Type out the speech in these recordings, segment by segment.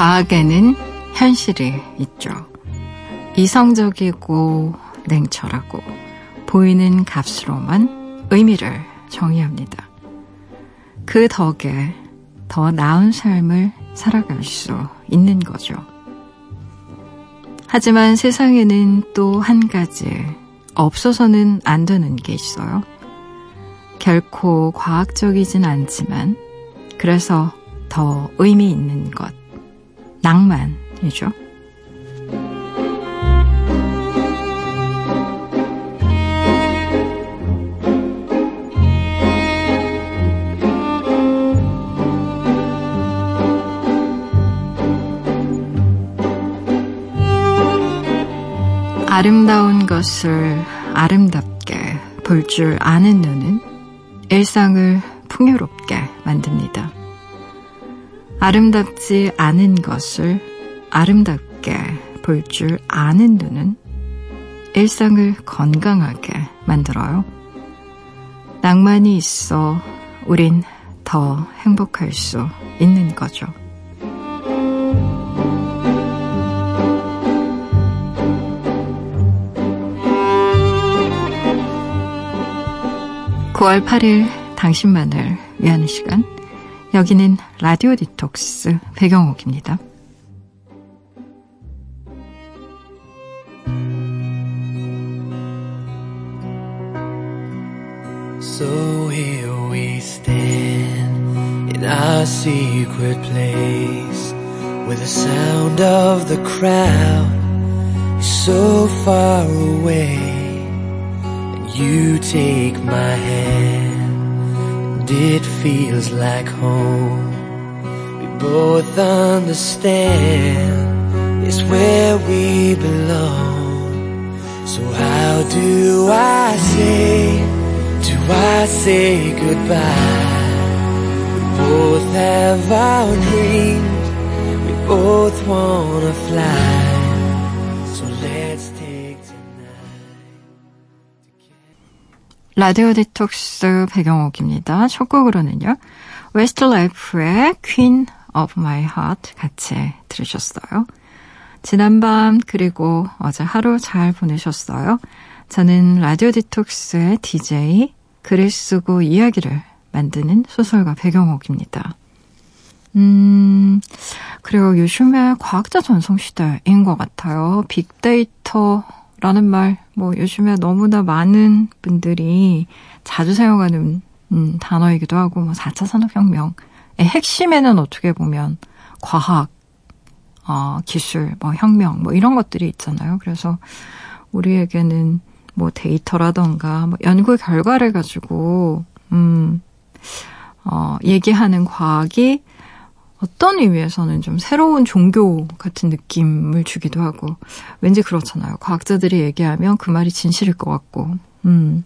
과학에는 현실이 있죠. 이성적이고 냉철하고 보이는 값으로만 의미를 정의합니다. 그 덕에 더 나은 삶을 살아갈 수 있는 거죠. 하지만 세상에는 또 한 가지 없어서는 안 되는 게 있어요. 결코 과학적이진 않지만 그래서 더 의미 있는 것. 낭만이죠. 아름다운 것을 아름답게 볼 줄 아는 눈은 일상을 풍요롭게 만듭니다. 아름답지 않은 것을 아름답게 볼 줄 아는 눈은 일상을 건강하게 만들어요. 낭만이 있어 우린 더 행복할 수 있는 거죠. 9월 8일 당신만을 위한 시간 여기는 라디오 디톡스 배경옥입니다. So here we stand in our secret place where the sound of the crowd is so far away and you take my hand it feels like home. Both understand it's where we belong. So how do I say, do I say goodbye? We both have our dreams, we both wanna fly. 라디오 디톡스 배경옥입니다. 첫 곡으로는요. 웨스트라이프의 Queen of My Heart 같이 들으셨어요. 지난밤 그리고 어제 하루 잘 보내셨어요. 저는 라디오 디톡스의 DJ 글을 쓰고 이야기를 만드는 소설가 배경옥입니다. 음, 그리고 요즘에 과학자 전성 시대인 것 같아요. 빅데이터 라는 말, 뭐 요즘에 너무나 많은 분들이 자주 사용하는 음, 단어이기도 하고, 뭐 4차 산업혁명의 핵심에는 어떻게 보면 과학, 어, 기술, 뭐 혁명, 뭐 이런 것들이 있잖아요. 그래서 우리에게는 뭐 데이터라던가 뭐 연구 결과를 가지고, 음, 어, 얘기하는 과학이 어떤 의미에서는 좀 새로운 종교 같은 느낌을 주기도 하고, 왠지 그렇잖아요. 과학자들이 얘기하면 그 말이 진실일 것 같고, 음.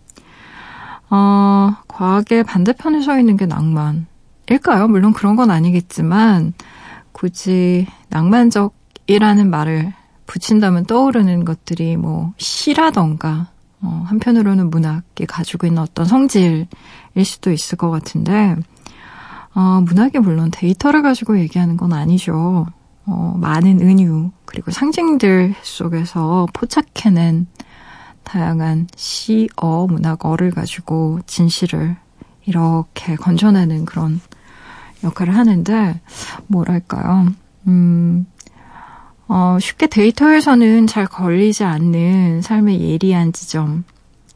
어, 과학의 반대편에 서 있는 게 낭만 일까요? 물론 그런 건 아니겠지만, 굳이 낭만적이라는 말을 붙인다면 떠오르는 것들이 뭐, 시라던가, 어, 한편으로는 문학이 가지고 있는 어떤 성질일 수도 있을 것 같은데, 어, 문학이 물론 데이터를 가지고 얘기하는 건 아니죠. 어, 많은 은유, 그리고 상징들 속에서 포착해낸 다양한 시어, 문학어를 가지고 진실을 이렇게 건져내는 그런 역할을 하는데, 뭐랄까요. 음, 어, 쉽게 데이터에서는 잘 걸리지 않는 삶의 예리한 지점,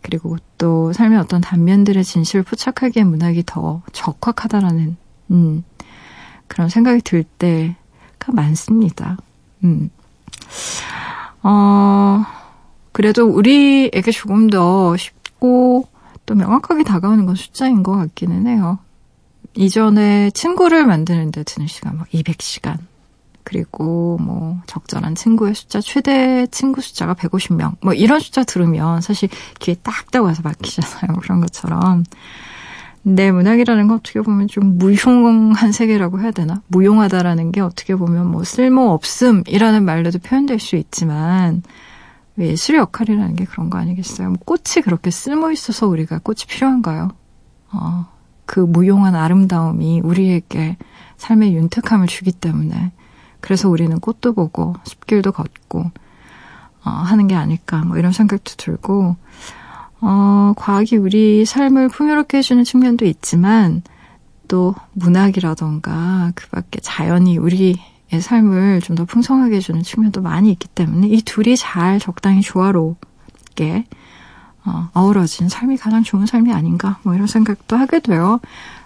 그리고 또 삶의 어떤 단면들의 진실을 포착하기에 문학이 더 적확하다라는 음, 그런 생각이 들 때가 많습니다. 음. 어, 그래도 우리에게 조금 더 쉽고 또 명확하게 다가오는 건 숫자인 것 같기는 해요. 이전에 친구를 만드는데 드는 시간, 뭐 200시간. 그리고 뭐 적절한 친구의 숫자, 최대 친구 숫자가 150명. 뭐 이런 숫자 들으면 사실 귀에 딱딱 와서 막히잖아요. 그런 것처럼. 네, 문학이라는 건 어떻게 보면 좀 무용한 세계라고 해야 되나? 무용하다라는 게 어떻게 보면 뭐 쓸모 없음이라는 말로도 표현될 수 있지만 예술의 역할이라는 게 그런 거 아니겠어요? 뭐 꽃이 그렇게 쓸모 있어서 우리가 꽃이 필요한가요? 어, 그 무용한 아름다움이 우리에게 삶의 윤택함을 주기 때문에 그래서 우리는 꽃도 보고 숲길도 걷고 어, 하는 게 아닐까 뭐 이런 생각도 들고 어, 과학이 우리 삶을 풍요롭게 해주는 측면도 있지만 또 문학이라던가 그 밖에 자연이 우리의 삶을 좀 더 풍성하게 해주는 측면도 많이 있기 때문에 이 둘이 잘 적당히 조화롭게 어, 어우러진 삶이 가장 좋은 삶이 아닌가 뭐 이런 생각도 하게 돼요.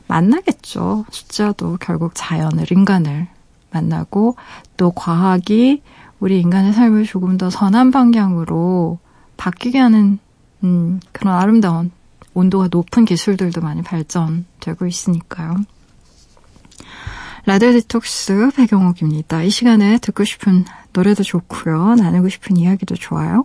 만나겠죠. 숫자도 결국 자연을 인간을 만나고 또 과학이 우리 인간의 삶을 조금 더 선한 방향으로 바뀌게 하는 음, 그런 아름다운 온도가 높은 기술들도 많이 발전되고 있으니까요. 라디오 디톡스 배경옥입니다. 이 시간에 듣고 싶은 노래도 좋고요. 나누고 싶은 이야기도 좋아요.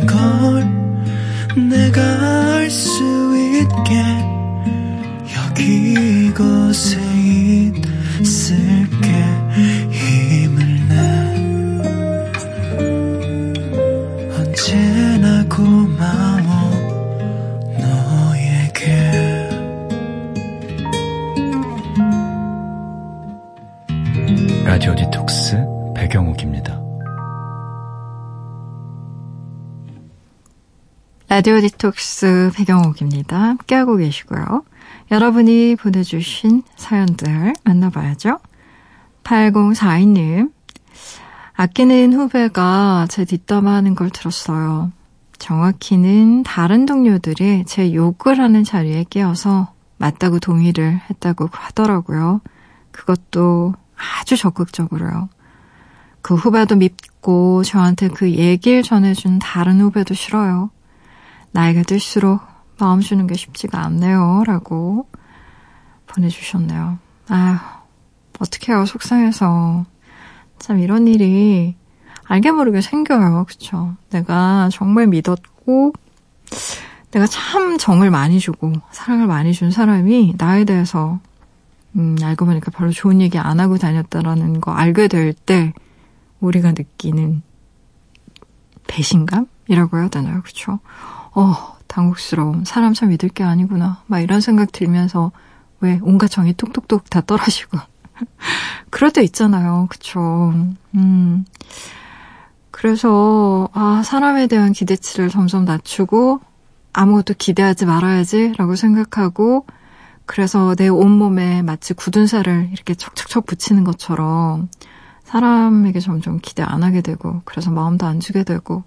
내가 알 수 있게 여기 이곳에 힘을 라디오 디톡스 배경옥입니다. 함께하고 계시고요. 여러분이 보내주신 사연들 만나봐야죠. 8042님, 아끼는 후배가 제 뒷담화 하는 걸 들었어요. 정확히는 다른 동료들이 제 욕을 하는 자리에 끼어서 맞다고 동의를 했다고 하더라고요. 그것도 아주 적극적으로요. 그 후배도 밉고 저한테 그 얘기를 전해준 다른 후배도 싫어요. 나이가 들수록 마음 주는 게 쉽지가 않네요. 라고 보내주셨네요. 아휴, 어떡해요. 속상해서. 참 이런 일이 알게 모르게 생겨요. 그쵸? 내가 정말 믿었고, 내가 참 정을 많이 주고, 사랑을 많이 준 사람이 나에 대해서 음, 알고 보니까 별로 좋은 얘기 안 하고 다녔다라는 거 알게 될 때 우리가 느끼는 배신감이라고 해야 되나요? 그쵸? 어, 당혹스러움. 사람 참 믿을 게 아니구나. 막 이런 생각 들면서 왜 온갖 정이 뚝뚝뚝 다 떨어지고. 그럴 때 있잖아요. 그쵸? 음. 그래서, 아, 사람에 대한 기대치를 점점 낮추고 아무것도 기대하지 말아야지라고 생각하고 그래서 내 온몸에 마치 굳은 살을 이렇게 척척척 붙이는 것처럼 사람에게 점점 기대 안 하게 되고, 그래서 마음도 안 주게 되고,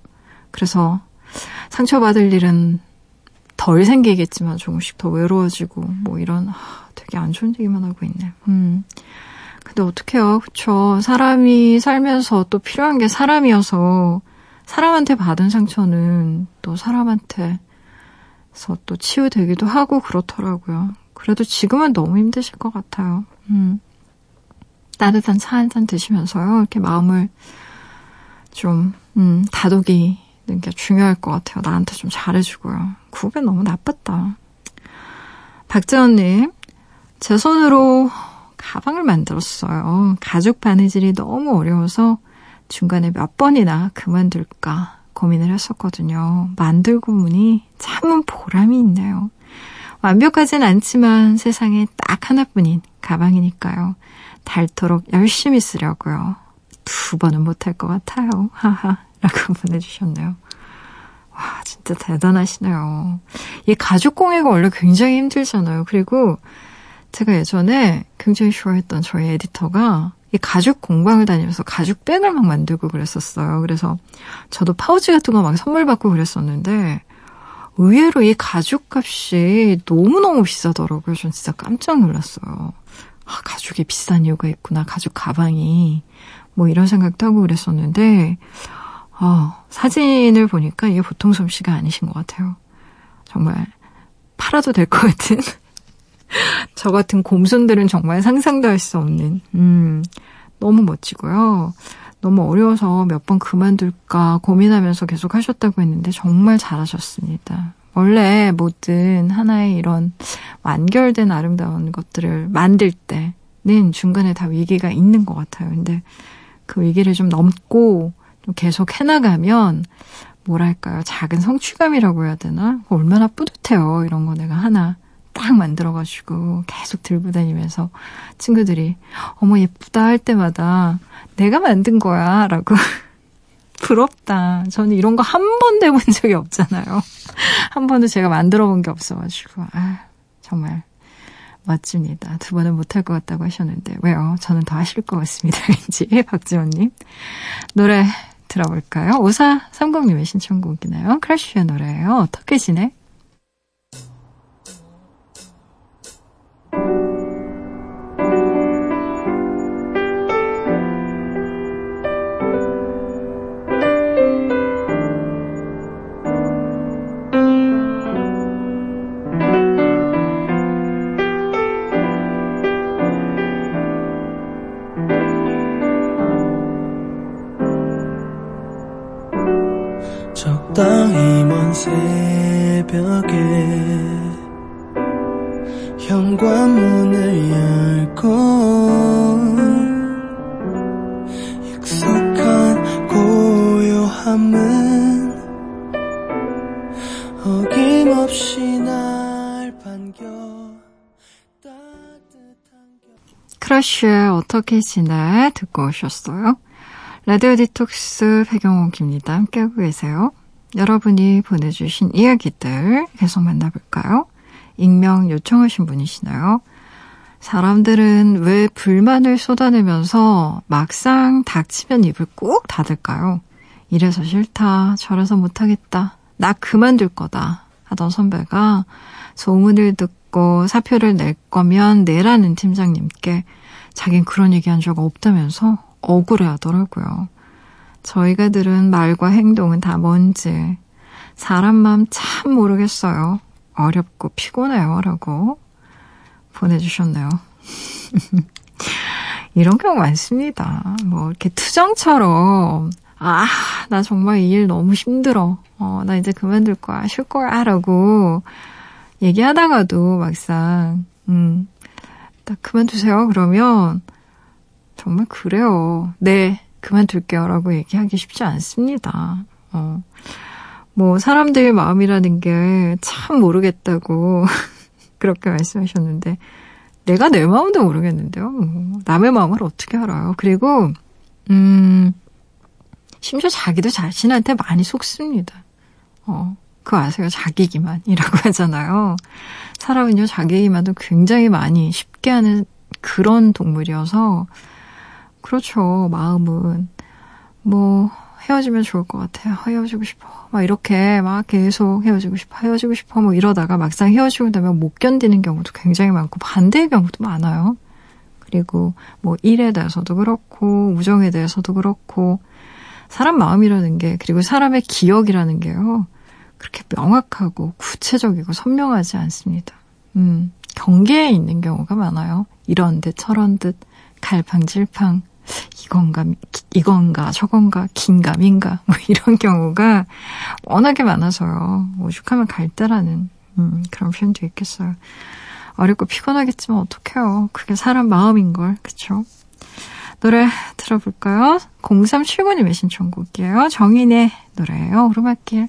그래서 상처받을 일은 덜 생기겠지만 조금씩 더 외로워지고, 뭐 이런, 아, 되게 안 좋은 얘기만 하고 있네. 음. 근데 어떡해요. 그쵸. 사람이 살면서 또 필요한 게 사람이어서, 사람한테 받은 상처는 또 사람한테서 또 치유되기도 하고 그렇더라고요. 그래도 지금은 너무 힘드실 것 같아요. 음. 따뜻한 차 한 잔 드시면서요. 이렇게 마음을 좀, 음, 다독이 는 게 중요할 것 같아요. 나한테 좀 잘해주고요. 구배 너무 나빴다. 박재원님, 제 손으로 가방을 만들었어요. 가죽 바느질이 너무 어려워서 중간에 몇 번이나 그만둘까 고민을 했었거든요. 만들고 보니 참은 보람이 있네요. 완벽하진 않지만 세상에 딱 하나뿐인 가방이니까요. 닳도록 열심히 쓰려고요. 두 번은 못할 것 같아요. 하하. 라고 보내주셨네요. 와, 진짜 대단하시네요. 이 가죽 공예가 원래 굉장히 힘들잖아요. 그리고 제가 예전에 굉장히 좋아했던 저희 에디터가 이 가죽 공방을 다니면서 가죽백을 막 만들고 그랬었어요. 그래서 저도 파우치 같은 거 막 선물 받고 그랬었는데 의외로 이 가죽 값이 너무너무 비싸더라고요. 전 진짜 깜짝 놀랐어요. 아, 가죽이 비싼 이유가 있구나. 가죽 가방이. 뭐 이런 생각도 하고 그랬었는데, 어, 사진을 보니까 이게 보통 솜씨가 아니신 것 같아요. 정말 팔아도 될 것 같은. 저 같은 곰손들은 정말 상상도 할 수 없는, 음, 너무 멋지고요. 너무 어려워서 몇 번 그만둘까 고민하면서 계속 하셨다고 했는데 정말 잘하셨습니다. 원래 모든 하나의 이런 완결된 아름다운 것들을 만들 때는 중간에 다 위기가 있는 것 같아요. 근데 그 위기를 좀 넘고 좀 계속 해나가면 뭐랄까요. 작은 성취감이라고 해야 되나? 얼마나 뿌듯해요. 이런 거 내가 하나 딱 만들어가지고 계속 들고 다니면서 친구들이 어머 예쁘다 할 때마다 내가 만든 거야 라고 부럽다. 저는 이런 거 한 번도 해본 적이 없잖아요. 한 번도 제가 만들어 본 게 없어가지고 아 정말 멋집니다. 두 번은 못할 것 같다고 하셨는데 왜요? 저는 더 하실 것 같습니다. 왠지 박지원님 노래 들어볼까요? 5430님의 신청곡이네요. 크래쉬의 노래예요. 어떻게 지내? 크러쉬의 어떻게 지내 듣고 오셨어요? 라디오 디톡스 배경옥입니다. 함께하고 계세요. 여러분이 보내주신 이야기들 계속 만나볼까요? 익명 요청하신 분이시나요? 사람들은 왜 불만을 쏟아내면서 막상 닥치면 입을 꼭 닫을까요? 이래서 싫다, 저래서 못하겠다, 나 그만둘 거다 하던 선배가 소문을 듣고 사표를 낼 거면 내라는 팀장님께 자긴 그런 얘기 한 적 없다면서 억울해 하더라고요. 저희가 들은 말과 행동은 다 뭔지 사람 마음 참 모르겠어요. 어렵고 피곤해요. 라고 보내주셨네요. 이런 경우 많습니다. 뭐 이렇게 투정처럼 아, 나 정말 이 일 너무 힘들어. 어, 나 이제 그만둘 거야. 쉴 거야. 라고 얘기하다가도 막상, 음, 딱 그만두세요. 그러면 정말 그래요. 네, 그만둘게요. 라고 얘기하기 쉽지 않습니다. 어. 뭐, 사람들의 마음이라는 게 참 모르겠다고 그렇게 말씀하셨는데, 내가 내 마음도 모르겠는데요. 뭐, 남의 마음을 어떻게 알아요? 그리고, 음, 심지어 자기도 자신한테 많이 속습니다. 어, 그거 아세요? 자기기만이라고 하잖아요. 사람은요, 자기기만도 굉장히 많이 쉽게 하는 그런 동물이어서, 그렇죠. 마음은. 뭐, 헤어지면 좋을 것 같아요. 헤어지고 싶어. 막 이렇게 막 계속 헤어지고 싶어, 헤어지고 싶어. 뭐 이러다가 막상 헤어지고 나면 못 견디는 경우도 굉장히 많고 반대의 경우도 많아요. 그리고 뭐 일에 대해서도 그렇고, 우정에 대해서도 그렇고, 사람 마음이라는 게, 그리고 사람의 기억이라는 게요. 그렇게 명확하고 구체적이고 선명하지 않습니다. 음, 경계에 있는 경우가 많아요. 이런 듯 저런 듯 갈팡질팡 이건가, 이건가, 저건가, 긴가, 민가, 뭐 이런 경우가 워낙에 많아서요. 오죽하면 갈대라는, 음, 그런 표현도 있겠어요. 어렵고 피곤하겠지만 어떡해요. 그게 사람 마음인걸, 그쵸? 노래 들어볼까요? 0379님의 신청곡이에요. 정인의 노래예요. 오르막길.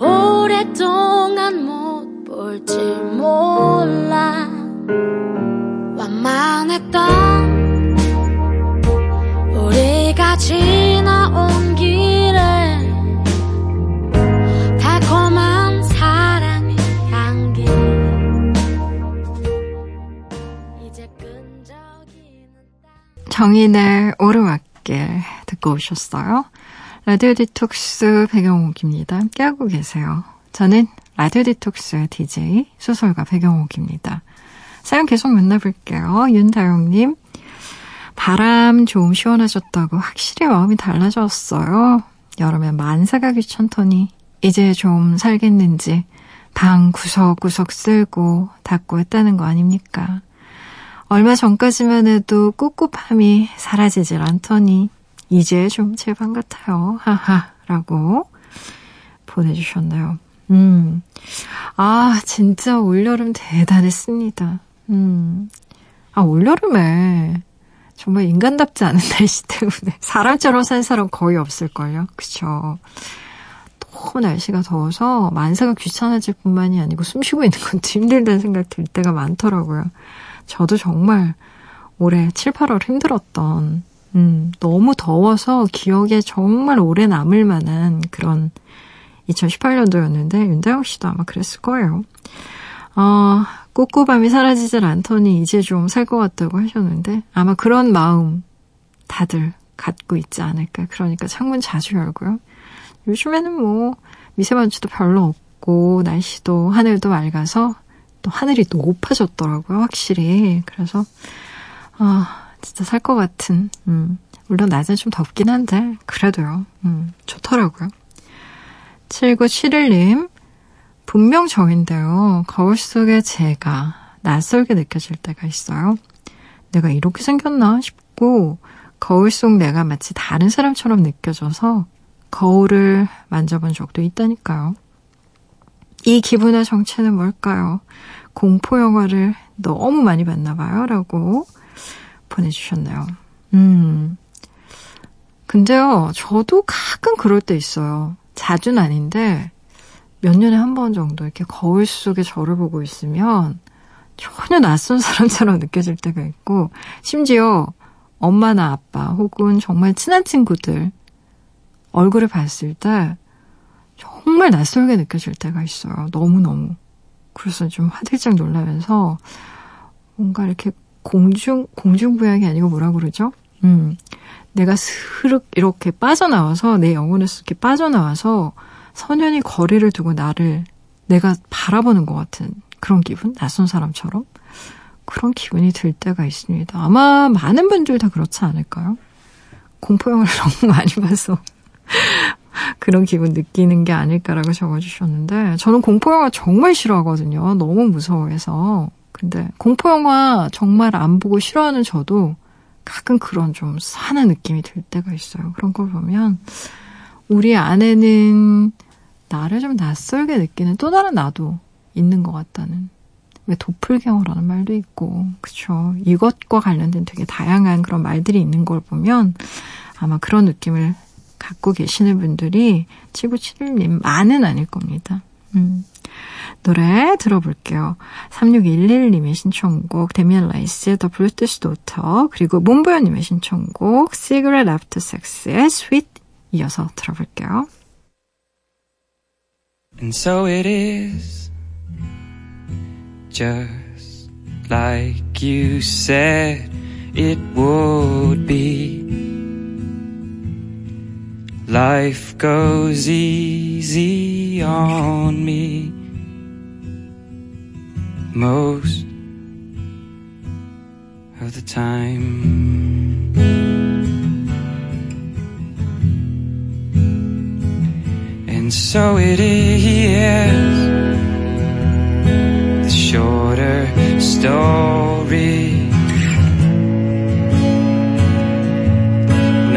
오랫동안 못 볼지 몰라. 완만했던 우리가 지나온 길에 달콤한 사랑의 향기. 이제 끈적이는 정인의 오르막길 듣고 오셨어요. 라디오 디톡스 배경옥입니다. 함께하고 계세요. 저는 라디오 디톡스 DJ 소설가 배경옥입니다. 사연 계속 만나볼게요. 윤다영님. 바람 좀 시원해졌다고 확실히 마음이 달라졌어요. 여름에 만사가 귀찮더니 이제 좀 살겠는지 방 구석구석 쓸고 닦고 했다는 거 아닙니까? 얼마 전까지만 해도 꿉꿉함이 사라지질 않더니 이제 좀 제방 같아요. 하하 라고 보내주셨나요? 음. 아, 진짜 올여름 대단했습니다. 음. 아, 올여름에 정말 인간답지 않은 날씨 때문에 사람처럼 산 사람 거의 없을걸요. 그쵸. 너무 날씨가 더워서 만사가 귀찮아질 뿐만이 아니고 숨 쉬고 있는 것도 힘들다는 생각 들 때가 많더라고요. 저도 정말 올해 7, 8월 힘들었던, 음, 너무 더워서 기억에 정말 오래 남을 만한 그런 2018년도였는데, 윤다영 씨도 아마 그랬을 거예요. 어, 꿉꿉함이 사라지질 않더니 이제 좀 살 것 같다고 하셨는데, 아마 그런 마음 다들 갖고 있지 않을까. 그러니까 창문 자주 열고요. 요즘에는 뭐 미세먼지도 별로 없고 날씨도 하늘도 맑아서 또 하늘이 높아졌더라고요, 확실히. 그래서 아 진짜 살 것 같은. 음, 물론 낮에 좀 덥긴 한데 그래도요. 음, 좋더라고요. 7971님 분명 저인데요. 거울 속에 제가 낯설게 느껴질 때가 있어요. 내가 이렇게 생겼나 싶고 거울 속 내가 마치 다른 사람처럼 느껴져서 거울을 만져본 적도 있다니까요. 이 기분의 정체는 뭘까요? 공포 영화를 너무 많이 봤나 봐요. 라고 보내주셨네요. 음. 근데요, 저도 가끔 그럴 때 있어요. 자주는 아닌데, 몇 년에 한 번 정도 이렇게 거울 속에 저를 보고 있으면 전혀 낯선 사람처럼 느껴질 때가 있고, 심지어 엄마나 아빠 혹은 정말 친한 친구들 얼굴을 봤을 때 정말 낯설게 느껴질 때가 있어요. 너무너무. 그래서 좀 화들짝 놀라면서 뭔가 이렇게 공중, 공중부양이 아니고 뭐라 그러죠? 음. 내가 스르륵 이렇게 빠져나와서 내 영혼에서 이렇게 빠져나와서 선연히 거리를 두고 나를 내가 바라보는 것 같은 그런 기분? 낯선 사람처럼? 그런 기분이 들 때가 있습니다. 아마 많은 분들 다 그렇지 않을까요? 공포영화를 너무 많이 봐서 그런 기분 느끼는 게 아닐까라고 적어주셨는데 저는 공포영화 정말 싫어하거든요. 너무 무서워해서. 근데 공포영화 정말 안 보고 싫어하는 저도 가끔 그런 좀 사는 느낌이 들 때가 있어요. 그런 걸 보면 우리 안에는 나를 좀 낯설게 느끼는 또 다른 나도 있는 것 같다는 왜 도플갱어라는 말도 있고 그쵸 이것과 관련된 되게 다양한 그런 말들이 있는 걸 보면 아마 그런 느낌을 갖고 계시는 분들이 7971님 많은 아닐 겁니다. 음. 노래 들어볼게요. 3611님의 신청곡 데미안 라이스의 The Bluetooth Daughter 그리고 문보현님의 신청곡 Cigarette After Sex의 Sweet 이어서 들어볼게요. And so it is just like you said it would be Life goes easy on me most of the time. And so it is the shorter story.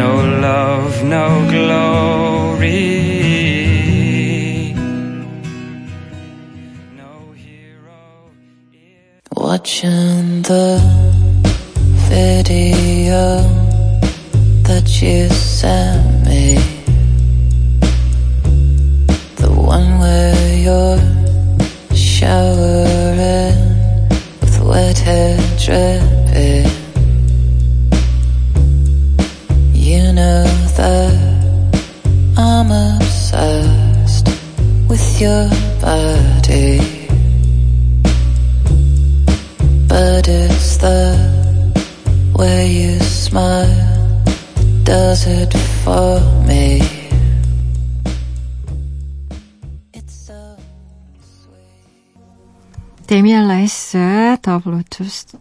No love, no glory. Watching the video that you sent me.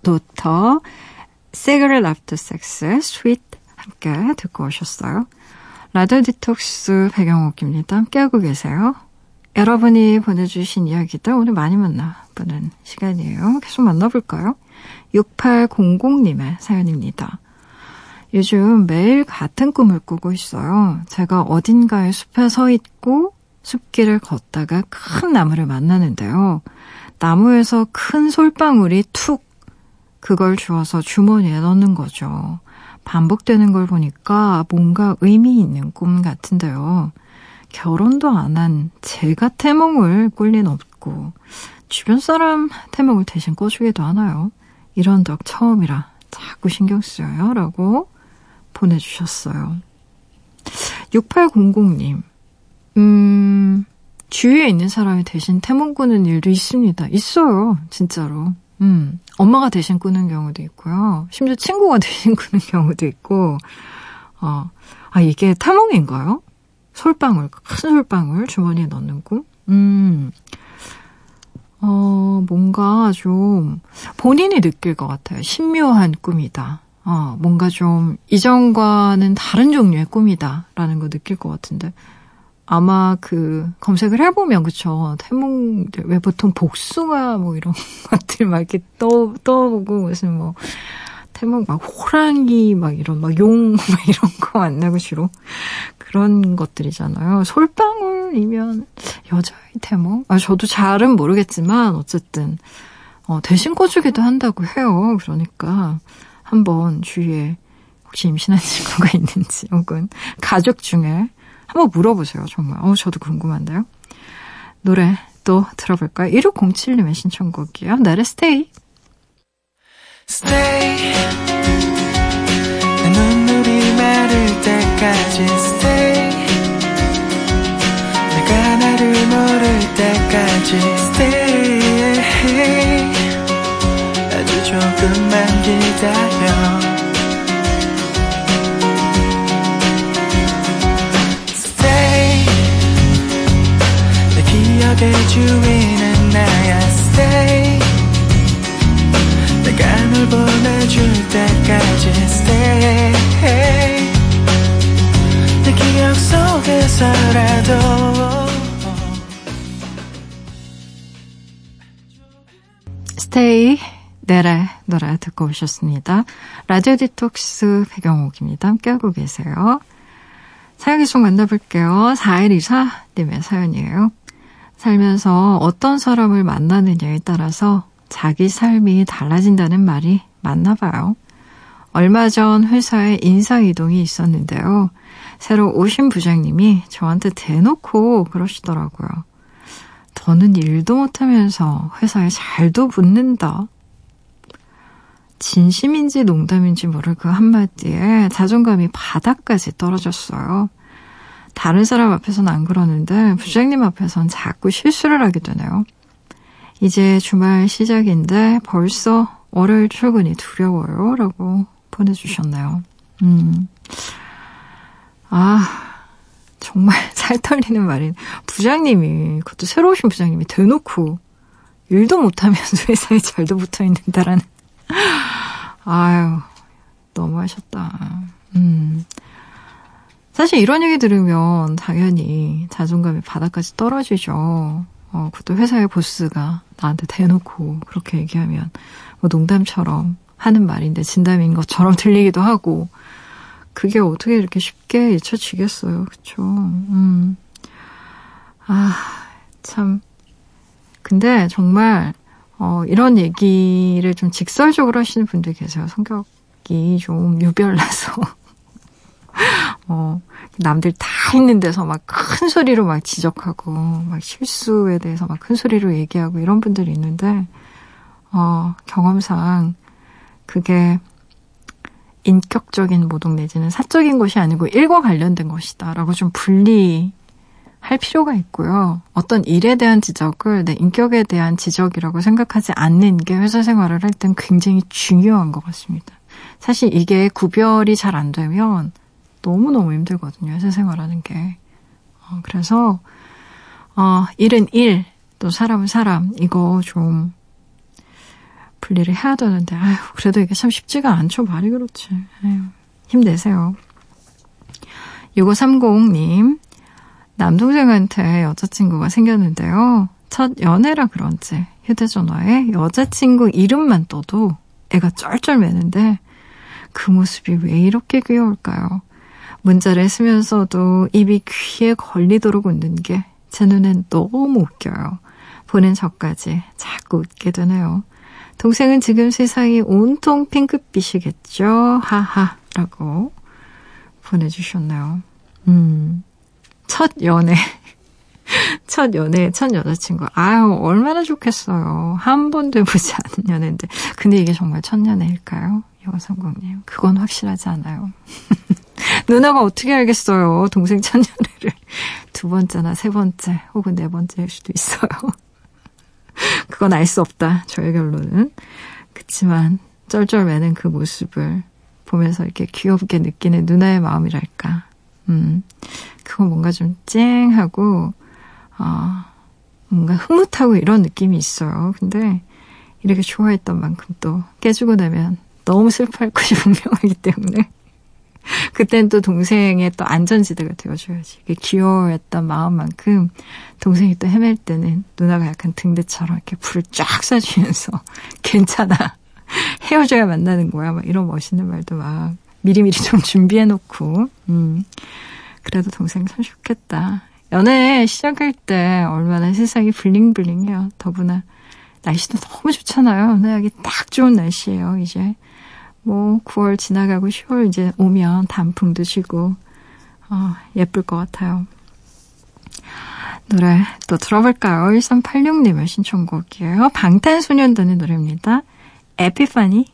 Daughter, Cigarettes After Sex, Sweet 함께 듣고 오셨어요. 라디오 디톡스 배경옥입니다. 함께하고 계세요. 여러분이 보내주신 이야기들 오늘 많이 만나보는 시간이에요. 계속 만나볼까요? 6800님의 사연입니다. 요즘 매일 같은 꿈을 꾸고 있어요. 제가 어딘가에 숲에 서 있고 숲길을 걷다가 큰 나무를 만나는데요. 나무에서 큰 솔방울이 툭 그걸 주워서 주머니에 넣는 거죠. 반복되는 걸 보니까 뭔가 의미 있는 꿈 같은데요. 결혼도 안 한 제가 태몽을 꿀 리는 없고 주변 사람 태몽을 대신 꿔주기도 하나요? 이런 적 처음이라 자꾸 신경 쓰여요. 라고 보내주셨어요. 6800님, 음, 주위에 있는 사람이 대신 태몽 꾸는 일도 있습니다. 있어요. 진짜로. 음, 엄마가 대신 꾸는 경우도 있고요. 심지어 친구가 대신 꾸는 경우도 있고, 어, 아, 이게 태몽인가요? 솔방울, 큰 솔방울 주머니에 넣는 꿈? 음, 어, 뭔가 좀 본인이 느낄 것 같아요. 신묘한 꿈이다. 어, 뭔가 좀 이전과는 다른 종류의 꿈이다. 라는 거 느낄 것 같은데. 아마 그 검색을 해보면 그쵸 태몽들 왜 보통 복숭아 뭐 이런 것들 막 이렇게 떠 떠보고 무슨 뭐 태몽 막 호랑이 막 이런 막 용 막 이런 거 만나고 주로 그런 것들이잖아요. 솔방울이면 여자의 태몽? 아 저도 잘은 모르겠지만 어쨌든 어, 대신 꿔주기도 한다고 해요. 그러니까 한번 주위에 혹시 임신한 친구가 있는지 혹은 가족 중에 한번 물어보세요, 정말. 어, 저도 궁금한데요. 노래 또 들어볼까요? 1607님의 신청곡이요. 나의 스테이. Stay. 내 눈물이 마를 때까지 stay. 내가 나를 모를 때까지 stay. 아주 조금만 기다려. 주인은 나야 stay 내가 널 보내줄 때까지 stay 내 기억 속에서라도 스테이 네래 노래 듣고 오셨습니다. 라디오 디톡스 배경옥입니다. 함께하고 계세요. 사연 계속 만나볼게요. 4124님의 사연이에요. 살면서 어떤 사람을 만나느냐에 따라서 자기 삶이 달라진다는 말이 맞나 봐요. 얼마 전 회사에 인사이동이 있었는데요. 새로 오신 부장님이 저한테 대놓고 그러시더라고요. 더는 일도 못하면서 회사에 잘도 붙는다. 진심인지 농담인지 모를 그 한마디에 자존감이 바닥까지 떨어졌어요. 다른 사람 앞에서는 안 그러는데 부장님 앞에선 자꾸 실수를 하게 되네요. 이제 주말 시작인데 벌써 월요일 출근이 두려워요. 라고 보내주셨네요. 음. 아, 정말 살 떨리는 말인. 부장님이, 그것도 새로 오신 부장님이 대놓고 일도 못하면서 회사에 잘도 붙어 있는다라는. 아유, 너무하셨다. 음. 사실 이런 얘기 들으면 당연히 자존감이 바닥까지 떨어지죠. 어, 그것도 회사의 보스가 나한테 대놓고 그렇게 얘기하면 뭐 농담처럼 하는 말인데 진담인 것처럼 들리기도 하고 그게 어떻게 이렇게 쉽게 잊혀지겠어요. 그쵸? 음. 아, 참. 근데 정말, 어, 이런 얘기를 좀 직설적으로 하시는 분들 계세요. 성격이 좀 유별나서. 어, 남들 다 있는 데서 막 큰 소리로 막 지적하고, 막 실수에 대해서 막 큰 소리로 얘기하고 이런 분들이 있는데, 어, 경험상 그게 인격적인 모독 내지는 사적인 것이 아니고 일과 관련된 것이다. 라고 좀 분리할 필요가 있고요. 어떤 일에 대한 지적을 내 인격에 대한 지적이라고 생각하지 않는 게 회사 생활을 할 땐 굉장히 중요한 것 같습니다. 사실 이게 구별이 잘 안 되면 너무너무 힘들거든요. 회사 생활하는 게. 어, 그래서, 어, 일은 일, 또 사람은 사람, 이거 좀 분리를 해야 되는데, 아휴, 그래도 이게 참 쉽지가 않죠. 말이 그렇지. 아휴, 힘내세요. 6530님, 남동생한테 여자친구가 생겼는데요. 첫 연애라 그런지 휴대전화에 여자친구 이름만 떠도 애가 쩔쩔매는데 그 모습이 왜 이렇게 귀여울까요? 문자를 쓰면서도 입이 귀에 걸리도록 웃는 게 제 눈엔 너무 웃겨요. 보는 저까지 자꾸 웃게 되네요. 동생은 지금 세상이 온통 핑크빛이겠죠? 하하. 라고 보내주셨나요? 음, 첫 연애. 첫 연애, 첫 여자친구. 아유, 얼마나 좋겠어요. 한 번도 해보지 않은 연애인데. 근데 이게 정말 첫 연애일까요? 여성공님. 그건 확실하지 않아요. 누나가 어떻게 알겠어요. 동생 첫 연애를. 두 번째나 세 번째, 혹은 네 번째일 수도 있어요. 그건 알 수 없다. 저의 결론은. 그치만, 쩔쩔매는 그 모습을 보면서 이렇게 귀엽게 느끼는 누나의 마음이랄까. 음, 그거 뭔가 좀 쨍하고, 어, 뭔가 흐뭇하고 이런 느낌이 있어요. 근데 이렇게 좋아했던 만큼 또 깨지고 나면 너무 슬퍼할 것이 분명하기 때문에 그땐 또 동생의 또 안전지대가 되어줘야지. 귀여워했던 마음만큼 동생이 또 헤맬 때는 누나가 약간 등대처럼 이렇게 불을 쫙 쏴주면서 괜찮아. 헤어져야 만나는 거야. 막 이런 멋있는 말도 막 미리미리 좀 준비해놓고. 음. 그래도 동생 참 좋겠다. 연애 시작할 때 얼마나 세상이 블링블링해요. 더구나 날씨도 너무 좋잖아요. 연애하기 딱 좋은 날씨예요. 이제 뭐 9월 지나가고 10월 이제 오면 단풍도 지고 어, 예쁠 것 같아요. 노래 또 들어볼까요? 1386님의 신청곡이에요. 방탄소년단의 노래입니다. 에피파니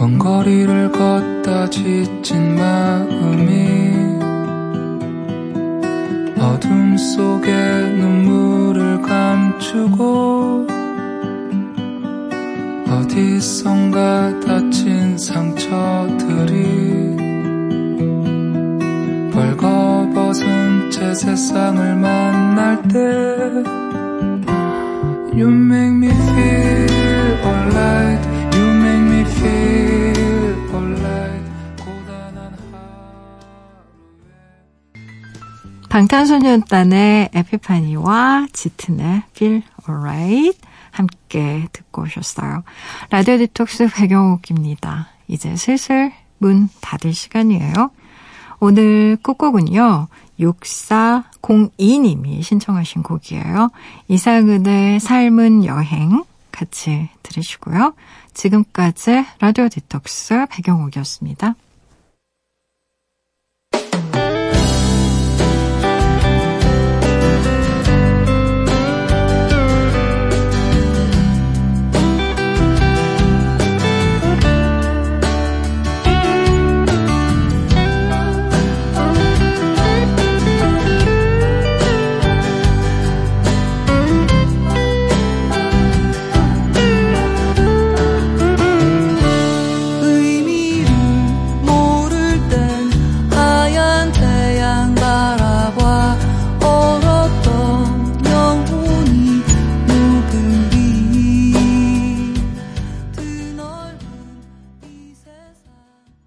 먼 거리를 걷다 지친 마음이 어둠 속에 눈물을 감추고 어디선가 다친 상처들이 벌거벗은 채 세상을 만날 때 You make me feel alright You make me feel 방탄소년단의 에피파니와 짙은의 Feel Alright 함께 듣고 오셨어요. 라디오 디톡스 배경옥입니다. 이제 슬슬 문 닫을 시간이에요. 오늘 끝곡은요. 6402님이 신청하신 곡이에요. 이상은의 삶은 여행 같이 들으시고요. 지금까지 라디오 디톡스 배경옥이었습니다.